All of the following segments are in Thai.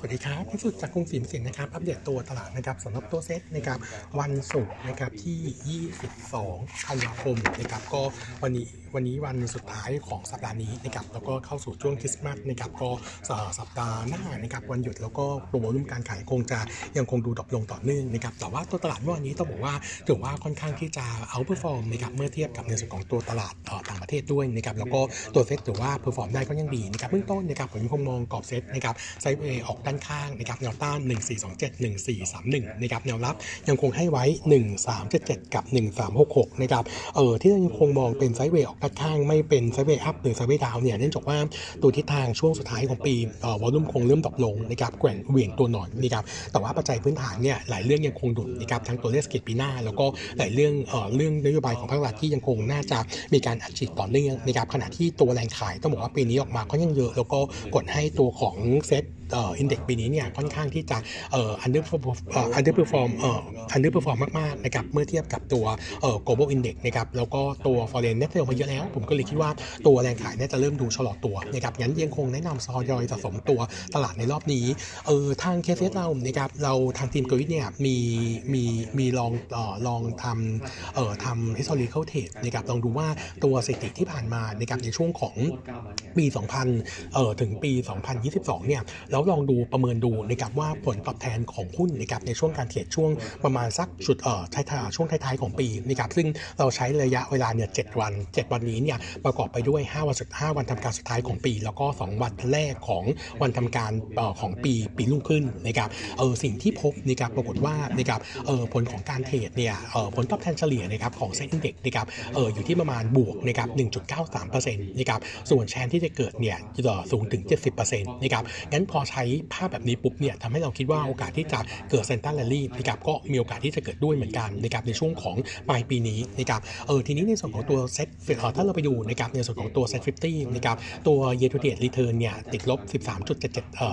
สวัสดีครับพิสุทธิ์จากกรุงศรีสินนะครับอัปเดตตัวตลาดนะครับสำหรับตัวเซ็ตนะครับวันศุกร์นะครับที่ 22ธันวาคมนะครับก็วันนี้วันนี้วันสุดท้ายของสัปดาห์นี้นะครับแล้วก็เข้าสู่ช่วงคริสต์มาสนะครับก็สัปดาห์หน้านะครับวันหยุดแล้วก็ตัว volume การขายคงจะยังคงดู drop ลงต่อเนื่องนะครับแต่ว่าตัวตลาดเมื่อวานนี้ต้องบอกว่าถือว่าค่อนข้างที่จะ outperform นะครับเมื่อเทียบกับในส่วนของตัวตลาดต่างประเทศด้วยนะครับแล้วก็ตัวเซ็ตถือว่า perform ได้ก็ยังดีนะครับเบื้องต้นนะครับผมยังคงมองกรอบเซ็ตนะครับ sideway ออกด้านข้างนะครับแนวต้าน 1427 1431นะครับแนวรับยังคงให้ไว้ 1377 กับ 1366นะครับเออที่ยังคงมองเป็น sideway ออกด้านข้างไม่เป็น sideway up หรือ sideway down เนี่ยเนื่องจากว่าตัวทิศทางช่วงสุดท้ายของปีเอ่อ volume คงเริ่มตกลงนะครับแกว่งเหวี่ยงตัวหน่อยนะครับแต่ว่าปัจจัยพื้นฐานเนี่ยหลายเรื่องยังคงดูดีนะครับทั้งตัวเลขเศรษฐกิจปีหน้า แล้วก็หลายเรื่องเอ่อเรื่องนโยบายของภาครัฐที่ยังคงน่าจะมีการอัดฉีดต่อเนื่องนะครับขณะที่ตัวแรงขายต้องบอกว่าปีนี้ออกมาก็ยังเยอะ แล้วก็กดให้ตัวของเซ็ต อินเด็กปีนี้เนี่ยค่อนข้างที่จะเอ่อ under perform เอ่อ under perform เอ่อ under perform มากๆนะครับเมื่อเทียบกับตัวเอ่อ global index นะครับแล้วก็ตัว foreign net sale มาเยอะแล้ว ผมก็เลยคิดว่าตัวแรงขายน่าจะเริ่มดูชะลอตัวนะครับงั้นยังคงแนะนำซอยอยสะสมตัวตลาดในรอบนี้เออทางเคสเรานะครับเราทางทีมกวิทเนี่ยมีมีมีลองเอ่อลองทำเอ่อทำ historical trade นะครับลองดูว่าตัวสถิติที่ผ่านมานะครับในช่วงของปี 2000เอ่อถึงปี 2022 เนี่ยแล้วลองดูประเมินดูนะครับว่าผลตอบแทนของหุ้นนะครับในช่วงการเทรดช่วงประมาณสักจุดเอ่อท้ายๆช่วงท้ายๆของปีนะครับซึ่งเราใช้ระยะเวลาเนี่ยเวัน 7 วันนี้เนี่ยประกอบไปด้วย 5 วันสุด 5 วันทำการสุดท้ายของปี แล้วก็ 2 วันแรกของวันทำการเอ่อของปีปีรุ่งขึ้นนะครับเออสิ่งที่พบนะครับปรากฏว่านะครับเออผลของการ trade เนี่ยเออผลตอบแทนเฉลี่ยนะครับของ SET Index นะครับเอออยู่ที่ประมาณบวกนะครับ1.93%นะครับส่วน chance ที่จะเกิดเนี่ยจะสูงถึง 70%นะครับงั้นพอใช้ภาพแบบนี้ปุ๊บเนี่ยทำให้เราคิดว่าโอกาสที่จะเกิด Santa rally นะครับก็มีโอกาสที่จะเกิดด้วยเหมือนกันนะครับในช่วงของปลายปีนี้นะครับเออทีนี้ในส่วนของตัวเซ็ตเออถ้าเราไปดูนะครับในส่วนของตัว SET50นะครับตัว year to date return เนี่ยติดลบ 13.77เอ่อ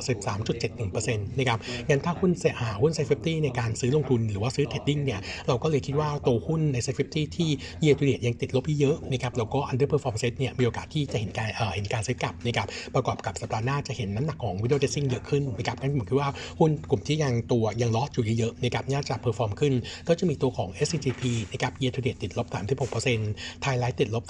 13.71%นะครับงั้นถ้าหุ้นเสียหาหุ้น SET50ในการซื้อลงทุนหรือว่าซื้อ trading เนี่ยเราก็เลยคิดว่าตัวหุ้นใน SET50ที่ year to date ยังติดลบที่เยอะนะครับแล้วก็ underperform set เซ็ตเนี่ยมีโอกาสที่จะเห็นการเอ่อเห็นการซื้อกลับนะครับประกอบกับสัปดาห์หน้าจะเห็นน้ำหนักของ window dressing เเยอะขึ้นนะครับนั่นผมคิดว่าหุ้นกลุ่มที่ยังตัวยัง loss อยู่เยอะๆนะครับน่าจะ perform ขึ้น ก็จะมีตัวของ SCGP นะครับ year to date ติดลบ 36% Thailand ติดลบ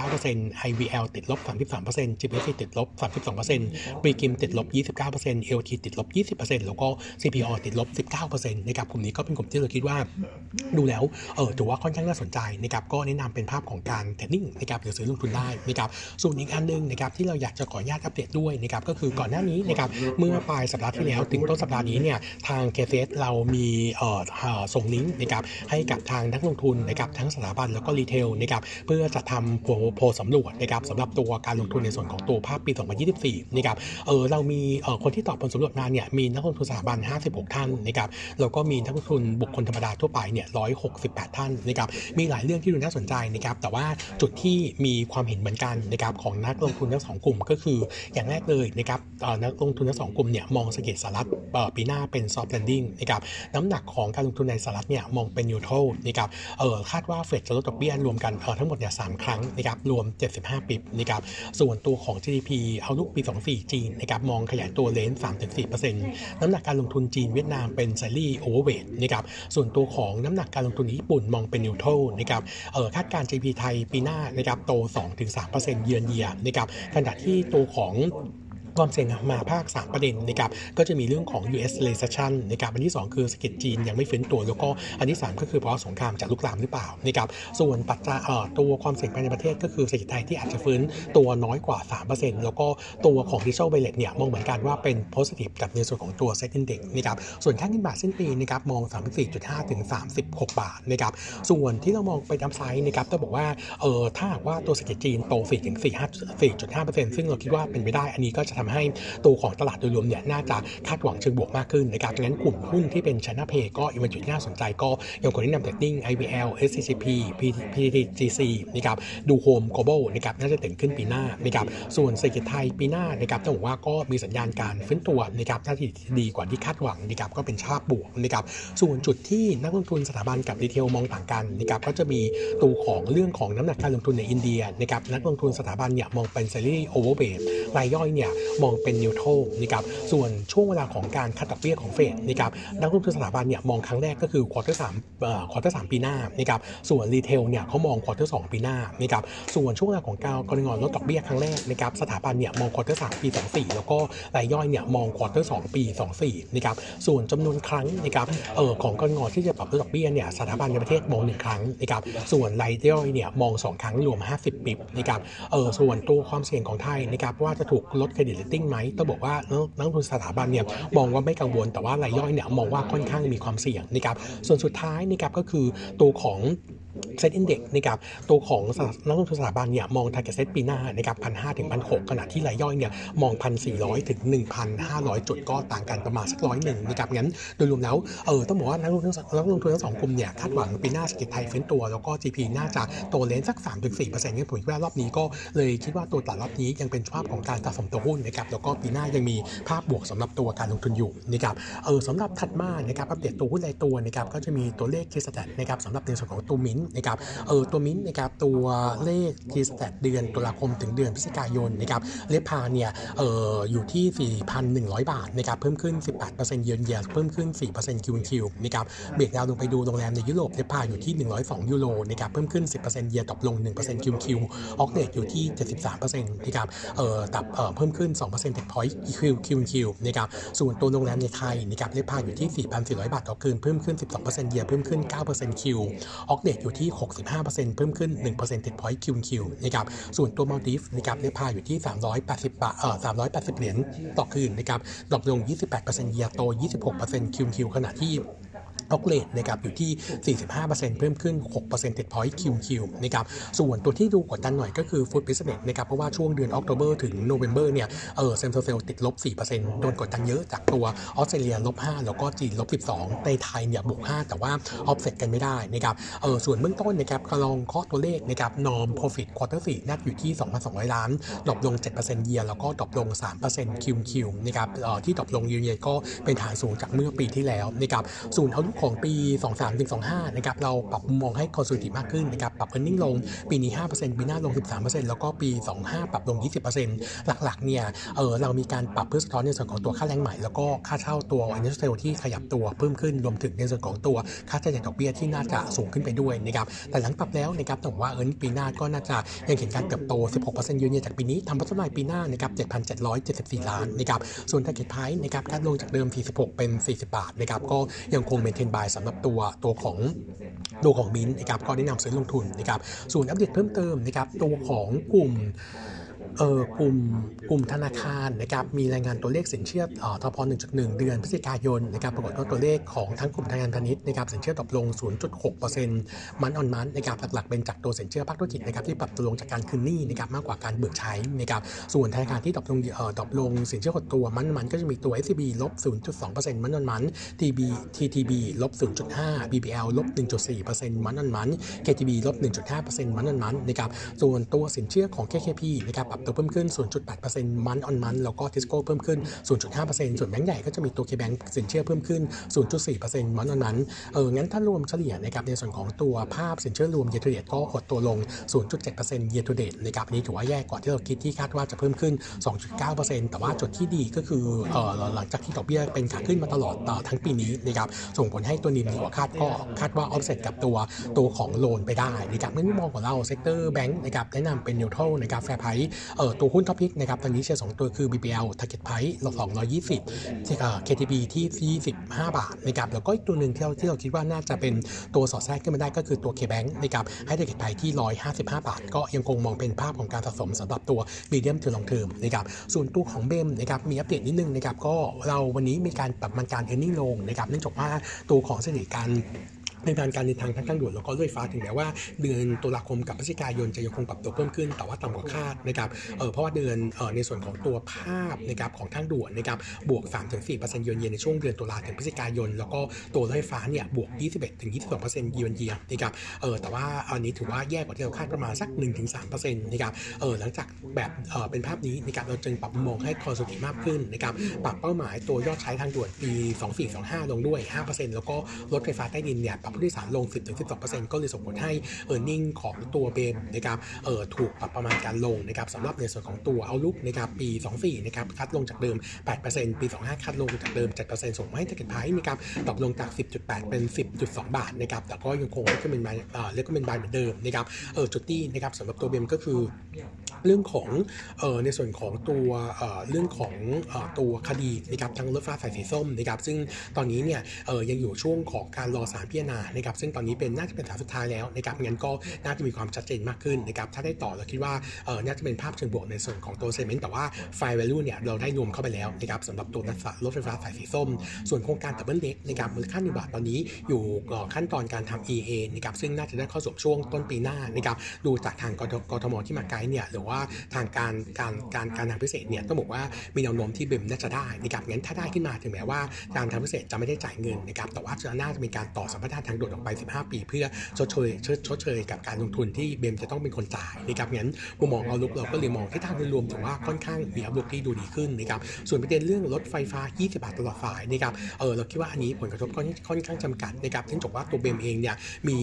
34.9% IVL ติดลบ 33% GPC ติดลบ 32% b r i g i m ติดลบ 29% LT ติดลบ 20%แล้วก็ CPO ติดลบ 19%นะครับกลุ่มนี้ก็เป็นกลุ่มที่เราคิดว่าดูแล้วเออถือว่าค่อนข้างน่าสนใจนะครับก็แนะนำเป็นภาพของการเทรดดิ้งนะครับหรือซื้อลงทุนได้นะครับส่วนอีกอันนึงนะครับที่เราอยากจะขออนุญาตอัปเดตด้วยนะครับก็คือก่อนหน้านี้นะครับเมื่อปลายสัปดาห์ที่แล้วถึงต้นสัปดาห์นี้เนี่ยทางเคเซเรามีส่งลิงก์นะครับให้กับทางนักลงทุนนะครับทั้งสถาบันแล้วก็รีเทลนะครับเพื่อจะทำโพลสำรวจนะครับสำหรับตัวการลงทุนในส่วนของตัวภาพปี 2024นะครับเออเรามีคนที่ตอบผลสำรวจมาเนี่ยมีนักลงทุนสถาบัน 56 ท่านนะครับแล้วก็มีนักลงทุนบุคคลธรรมดาทั่วไปเนี่ย 168 ท่านนะครับมีหลายเรื่องที่ดูน่าสนใจนะครับแต่ว่าจุดที่มีความเห็นเหมือนกันนะครับของนักลงทุนทั้งสองกลุ่มก็คืออย่างแรกเลยนะครับนักลงทุนทั้งสองกลุ่มเนี่ยมองเกิจสหรัฐปีหน้าเป็น soft landing นะครับน้ำหนักของการลงทุนในสหรัฐเนี่ยมองเป็น neutral นะครับเออคาดว่าเฟดจะลดดอกเบี้ยรวมกันเออทั้งหมดเนี่ยสามครั้งนะครับรวม 75ปิบนะครับส่วนตัวของ GDP เอาลุกปี 24 จีนนะครับมองขยายตัวเลนส์3-4%น้ำหนักการลงทุนจีนเวียดนามเป็น slightly overweight นะครับส่วนตัวของน้ำหนักการลงทุนญี่ปุ่นมองเป็น neutral นะครับเออคาดการ GDP ไทยปีหน้านะครับโต 2-3%เยือนเยียนะครับขณะที่ตัวของ ความเสี่ยงมาภาค 3 ประเด็นนะครับก็จะมีเรื่องของ US recession นะครับอันที่ 2 คือเศรษฐกิจจีนยังไม่ฟื้นตัว แล้วก็อันที่ 3 ก็คือเพราะสงครามจะลุกลามหรือเปล่านะครับส่วนปัจจัยตัวความเสี่ยงภายในประเทศก็คือเศรษฐกิจไทยที่อาจจะฟื้นตัวน้อยกว่า 3%แล้วก็ตัวของ digital wallet เนี่ยมองเหมือนกันว่าเป็น positive กับในส่วนของตัว set index นะครับส่วนค่าเงินบาทเส้นปีนะครับมอง 34.5 ถึง 36 บาทนะครับส่วนที่เรามองไปดับไซด์นะครับต้องบอกว่าเออถ้าหากว่าตัวเศรษฐกิจจีนโต4ถึง4 4.5%ซึ่งเราคิดว่าเป็นไปได้อันนี้ก็จะทำให้ตัวของตลาดโดยรวมเนี่ยน่าจะคาดหวังเชิงบวกมากขึ้นนะครับดังนั้นกลุ่มหุ้นที่เป็น China Pay ก็อีกวันจุดน่าสนใจก็ยังคงแนะนำ Trading IVL SCCP PTGC นะครับดูโฮม Global นะครับน่าจะเด่นขึ้นปีหน้านะครับส่วนเศรษฐกิจไทยปีหน้านะครับต้องบอกว่าก็มีสัญญาณการฟื้นตัวนะครับถ้าที่ดีกว่าที่คาดหวังนะครับก็เป็นชาบบวกนะครับส่วนจุดที่นักลงทุนสถาบันกับ retail มองต่างกันนะครับก็จะมีตัวของเรื่องของน้ำหนักการลงทุนในอินเดียนะครับนักลงทุนสถาบันเนี่ยมองเป็น slightly overweight รายย่อยเนี่ยมองเป็น neutral นะครับส่วนช่วงเวลาของการ cut ดอกเบี้ยของเฟดนะครับนักลงทุนสถาบันเนี่ยมองครั้งแรกก็คือ quarter สาม quarter สามปีหน้านะครับส่วน retail เนี่ยเขามอง quarter สองปีหน้านะครับส่วนช่วงเวลาของการกนง.ลดดอกเบี้ยครั้งแรกนะครับสถาบันเนี่ยมอง quarter สามปีสองสี่แล้วก็รายย่อยเนี่ยมอง quarter สองปีสองสี่นะครับส่วนจำนวนครั้งนะครับเออของกนง.ที่จะปรับลดดอกเบี้ยเนี่ยสถาบันในประเทศมองหนึ่งครั้งนะครับส่วนรายย่อยเนี่ยมองสองครั้งรวม 50 bps นะครับเออส่วนตัวความเสี่ยงของไทยนะครับว่าจะถูกลด credit rating ไหมต้องบอกว่านักลงทุนสถาบันเนี่ยมองว่าไม่กังวลแต่ว่ารายย่อยเนี่ยมองว่าค่อนข้างมีความเสี่ยงนะครับส่วนสุดท้ายนะครับก็คือตัวของ SET Index นะครับตัวของนักลงทุนสถาบันเนี่ยมอง target SET ปีหน้านะครับพันห้าถึงพันหกขณะที่รายย่อยเนี่ยมองพันสี่ร้อยถึงหนึ่งพันห้าร้อยจุดก็ต่างกันประมาณสักร้อยหนึ่งนะครับงั้นโดยรวมแล้วเออต้องบอกว่านักลงทุนนักลงทุนทั้งสองกลุ่มเนี่ยคาดหวังปีหน้าเศรษฐกิจไทยเฟ้นตัว แล้วก็ GP น่าจะโตเลนสัก3-4%งั้นผมคิดว่ารอบนี้ก็เลยคิดว่าตัวตลาดรอบนี้ยังเป็นภาพของการสะสมตัวหุ้นนะครับแล้วก็ปีหน้ายังมีภาพบวกสำหรับตัวการลงทุนอยู่นะครับเออสำหรับถัดมานะครับอัปเดตตัวหุ้นรายตัวนะครับก็จะมีตัวเลขเคสแตทนะครับสำหรับในส่วนของตัวมิ้นนะครับเออตัวมิ้นนะครับตัวเลขทีสแตทเดือนตุลาคมถึงเดือนพฤศจิกายนนะครับเลพาเนี่ยเอออยู่ที่ 4,100 บาทนะครับเพิ่มขึ้น 18%เยือนเยียเพิ่มขึ้น 4%คิวคิวนะครับเบรกดาวลงไปดูโรงแรมในยุโรปเลพาอยู่ที่ 102 ยูโรนะครับเพิ่มขึ้น 10%เยียตกลง 1%คิวคิวออกเดตอยู่ที่ 73%นะครับเออตับเออเพิ่มขึ้น 2%เต็พอยต์คิวคิวคิวนะครับส่วนตัวโรงแรมในไทยนะครับเลพาอยู่ที่ 4,400 บาทต่อคืนเพิ่มขึ้น 12% YoY เพิ่มขึ้น 9% QoQ OCC rate อยู่ที่ 65%เพิ่มขึ้น 1% percentage point QoQ นะครับส่วนตัวมัลดีฟส์นะครับ RevPAR อยู่ที่ 380บาทเอ่อ380 เหรียญต่อคืนนะครับ drop ลง 28% YoY โต 26% QoQ ขณะที่ OCC rate นะครับอยู่ที่ 45%เพิ่มขึ้น 6% percentage point QoQ นะครับส่วนตัวที่ดูกดดันหน่อยก็คือ food business นะครับเพราะว่าช่วงเดือน October ถึง November เนี่ยเออ same-store sales ติดลบ 4%โดนกดดันเยอะจากตัวออสเตรเลียลบ 5 แล้วก็จีนลบ 12 ในไทยเนี่ยบวก 5 แต่ว่าออฟเซ็ตกันไม่ได้นะครับเออส่วนเบื้องต้นนะครับก็ลองเคาะตัวเลขนะครับ norm profit quarter สี่นัดอยู่ที่ 2,200 ล้านดรอปลง 7%เยียร์แล้วก็ drop ลง 3% QoQ นะครับเออที่ drop ลงยูเนียก็เป็นฐานสูงจากเมื่อปีที่แล้วนะครับส่วนเอาลุของปี 23ถึง25นะครับเราปรับมุมมองให้ conservative ากขึ้นนะครับปรับเอ r ร์เน็งลงปีนี้ 5%ปีหน้าลง 13%แล้วก็ปี 25 ปรับลง 20%หลักๆเนี่ยเออเรามีการปรับเพื่อสะท้อนในส่วนของตัวค่าแรงใหม่ แล้วก็ค่าเช่าตัว industrial ที่ขยับตัวเพิ่มขึ้นรวมถึงในส่วนของตัวค่าใช้จ่ายดอกเบี้ยที่น่าจะสูงขึ้นไปด้วยนะครับแต่หลังปรับแล้วนะครับต้องบอกว่าเออปีหน้าก็น่าจะยังเห็นการเติบโต 16%ยูเนียจากปีนี้ทำพัฒนาปีหน้านะครับ7,774 ล้านนะครับส่วน target price นะครับการลงจากเดิม 46 เป็น 40 บาทนะครับก็ยังคง maintain buy สำหรับตัวตัวของตัวของมินนะครับก็แนะนำซื้อลงทุนนะครับส่วนอัปเดตเพิ่มเติมนะครับตัวของกลุ่ม เออกลุ่มกลุ่มธนาคารนะครับมีรายงานตัวเลขสินเชื่ออ่อทพ1.1 เดือนพฤศจิกายนนะครับปรากฏว่าตัวเลขของทั้งกลุ่มธนาคารพาณิชย์นะครับสินเชื่อตกลง 0.6%มันออนมันนะครับหลักๆเป็นจากตัวสินเชื่อภาคธุรกิจนะครับที่ปรับตัวลงจากการคืนหนี้นะครับมากกว่าการเบิกใช้นะครับส่วนธนาคารที่ตกลงเอ่อตกลงสินเชื่อหดตัวมันมันก็จะมีตัว SCB ลบ 0.2%มันออนมัน TB TTB ลบ 0.5 BBL ลบ 1.4%มันออนมัน KTB ลบ 1.5%มันออนมันนะครับส่วนตัวสินเชื่อของ KKP นะครับปรับตัวเพิ่มขึ้น 0.8%มันออนมันแล้วก็ทิสโก้เพิ่มขึ้น 0.5%ส่วนแบงก์ใหญ่ก็จะมีตัว KBank สินเชื่อเพิ่มขึ้น 0.4%มันออนมันเอองั้นถ้ารวมเฉลี่ยนะครับในส่วนของตัวภาพสินเชื่อรวม year to date ก็หดตัวลง 0.7% year to date นะครับอันนี้ถือว่าแย่กว่าที่เราคิดที่คาดว่าจะเพิ่มขึ้น 2.9%แต่ว่าจุดที่ดีก็คือเออหลังจากที่ดอกเบี้ยเป็นขาขึ้นมาตลอดต่อทั้งปีนี้นะครับส่งผลให้ตัว NIM ดีกว่าคาดก็คาดว่า offset กับตัวตัวของ loan ไปได้นะครับในมุมมองของเรา sector แบงค์นะครับแนะนำเป็น neutral นะครับ fair price เอ่อตัวหุ้น top pick นะครับตอนนี้เชียร์สองตัวคือ BBL Target Price 220เอ่อ KTB ที่25บาทนะครับแล้วก็อีกตัวหนึ่งที่เราที่เราคิดว่าน่าจะเป็นตัวสอดแทรกขึ้นมาได้ก็คือตัว KBank นะครับให้ Target Price ที่155บาท ก็ยังคงมองเป็นภาพของการสะสมสำหรับตัว Medium to Long Term นะครับส่วนตัวของเบมนะครับมีอัปเดตนิดนึงนะครับก็เราวันนี้มีการปรับมันการ earning ลงนะครับเนื่องจากว่าตัวของเสถิติการ ในการการเดินทางทางทางด่วนแล้วก็รถไฟฟ้าถึงแม้ว่าเดือนตุลาคมกับพฤศจิกายนจะยังคงปรับตัวเพิ่มขึ้น แต่ว่าต่ำกว่าคาดนะครับเออเพราะว่าเดือนเออในส่วนของตัวภาพนะครับของทางด่วนนะครับบวก 3-4%เยือนเยียในช่วงเดือนตุลาถึงพฤศจิกายน แล้วก็ตัวรถไฟฟ้าเนี่ยบวก 21-22%เยือนเยียนะครับเออแต่ว่าอันนี้ถือว่าแย่กว่าที่เราคาดประมาณสัก 1-3%นะครับเออหลังจากแบบเออเป็นภาพนี้นะครับเราจึงปรับมุมมองให้คอนซูติมากขึ้นนะครับปรับเป้าหมายตัวยอดใช้ทางด่วนปี 2425 ลงด้วย 5%แล้วก็รถไฟฟ้าใต้ดินเนี่ยปรับผู้โดยสารลง 10-12%ก็เลยส่งผลให้ e a r n i n g ของตัวเบมนะครับเออถูกปรับประมาณการลงนะครับสำหรับในส่วนของตัวเอาลุกนะครับปี 24นะครับคัดลงจากเดิม 8%ปี 25 คัดลงจากเดิม 7%ส่งมาให้ Ticket Price นะครับตกลงจาก 10.8 เป็น 10.2 บาทนะครับแต่ก็ยังคงเล็กก็เป็นบายเอ่อเล็กก็เป็นบายเหมือนเดิมนะครับเออจุดที่นะครับสำหรับตัวเบมก็คือ เรื่องของเอ่อในส่วนของตัวเอ่อเรื่องของเอ่อตัวคดีนะครับทางรถไฟฟ้าสายสีส้มนะครับซึ่งตอนนี้เนี่ยเอ่อยังอยู่ช่วงของการรอสารพิจารณานะครับซึ่งตอนนี้เป็นน่าจะเป็นสารสุดท้ายแล้วนะครับงั้นก็น่าจะมีความชัดเจนมากขึ้นนะครับถ้าได้ต่อเราคิดว่าเอ่อน่าจะเป็นภาพเชิงบวกในส่วนของตัวเซมเมนต์แต่ว่าfair value เนี่ยเราได้รวมเข้าไปแล้วนะครับสำหรับตัวรถไฟฟ้าสายสีส้ม ส่วนโครงการ double deck นะครับมูลค่าหนึ่งบาทตอนนี้อยู่ก่อขั้นตอนการทำ EIA นะครับซึ่งน่าจะได้เข้าสู่ช่วงต้นปีหน้านะครับดูจากทางกทกทมที่มาไกด์เนี่ยหรือว่า่าทางการการการการทางพิเศษเนี่ยต้องบอกว่ามีแนวโน้มที่ BEM น่าจะได้นะครับงั้นถ้าได้ขึ้นมาถึงแม้ว่าการทางพิเศษจะไม่ได้จ่ายเงินนะครับแต่ว่าจะน่าจะมีการต่อสัมปทานทางด่วนออกไป 15 ปี เพื่อชดเชยชดเชยกับการลงทุนที่ BEM จะต้องเป็นคนจ่ายนะครับงั้นมุมมอง outlook เราก็เลยมองที่ทางโดยรวมถือว่าค่อนข้างมี outlook ที่ดูดีขึ้นนะครับส่วนประเด็นเรื่องรถไฟฟ้า 20 บาทตลอดสายนะครับเออเราคิดว่าอันนี้ผลกระทบค่อนข้างจำกัดนะครับเนื่องจากว่าตัว BEM เองเนี่ยมี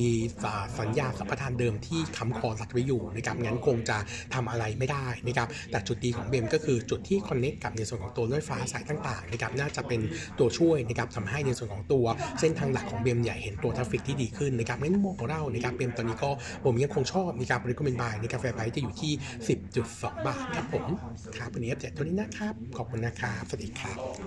สัญญาสัมปทานเดิมที่ค้ำคอรัดไว้อยู่นะครับงั้นคงจะทำอะไรไม่ได้นะครับแต่จุดดีของ BEM ก็คือจุดที่ connect กับในส่วนของตัวรถไฟฟ้าสายต่างๆนะครับน่าจะเป็นตัวช่วยนะครับทำให้ในส่วนของตัวเส้นทางหลักของ BEM เนี่ยเห็นตัว traffic ที่ดีขึ้นนะครับงั้นมุมมองของเรานะครับ BEM ตอนนี้ก็ผมยังคงชอบนะครับบริกรมบายในกาแฟไพจะอยู่ที่ 10.2 บาทครับผมครับวันนี้อัปเดตเท่านี้นะครับ ขอบคุณนะครับ สวัสดีครับ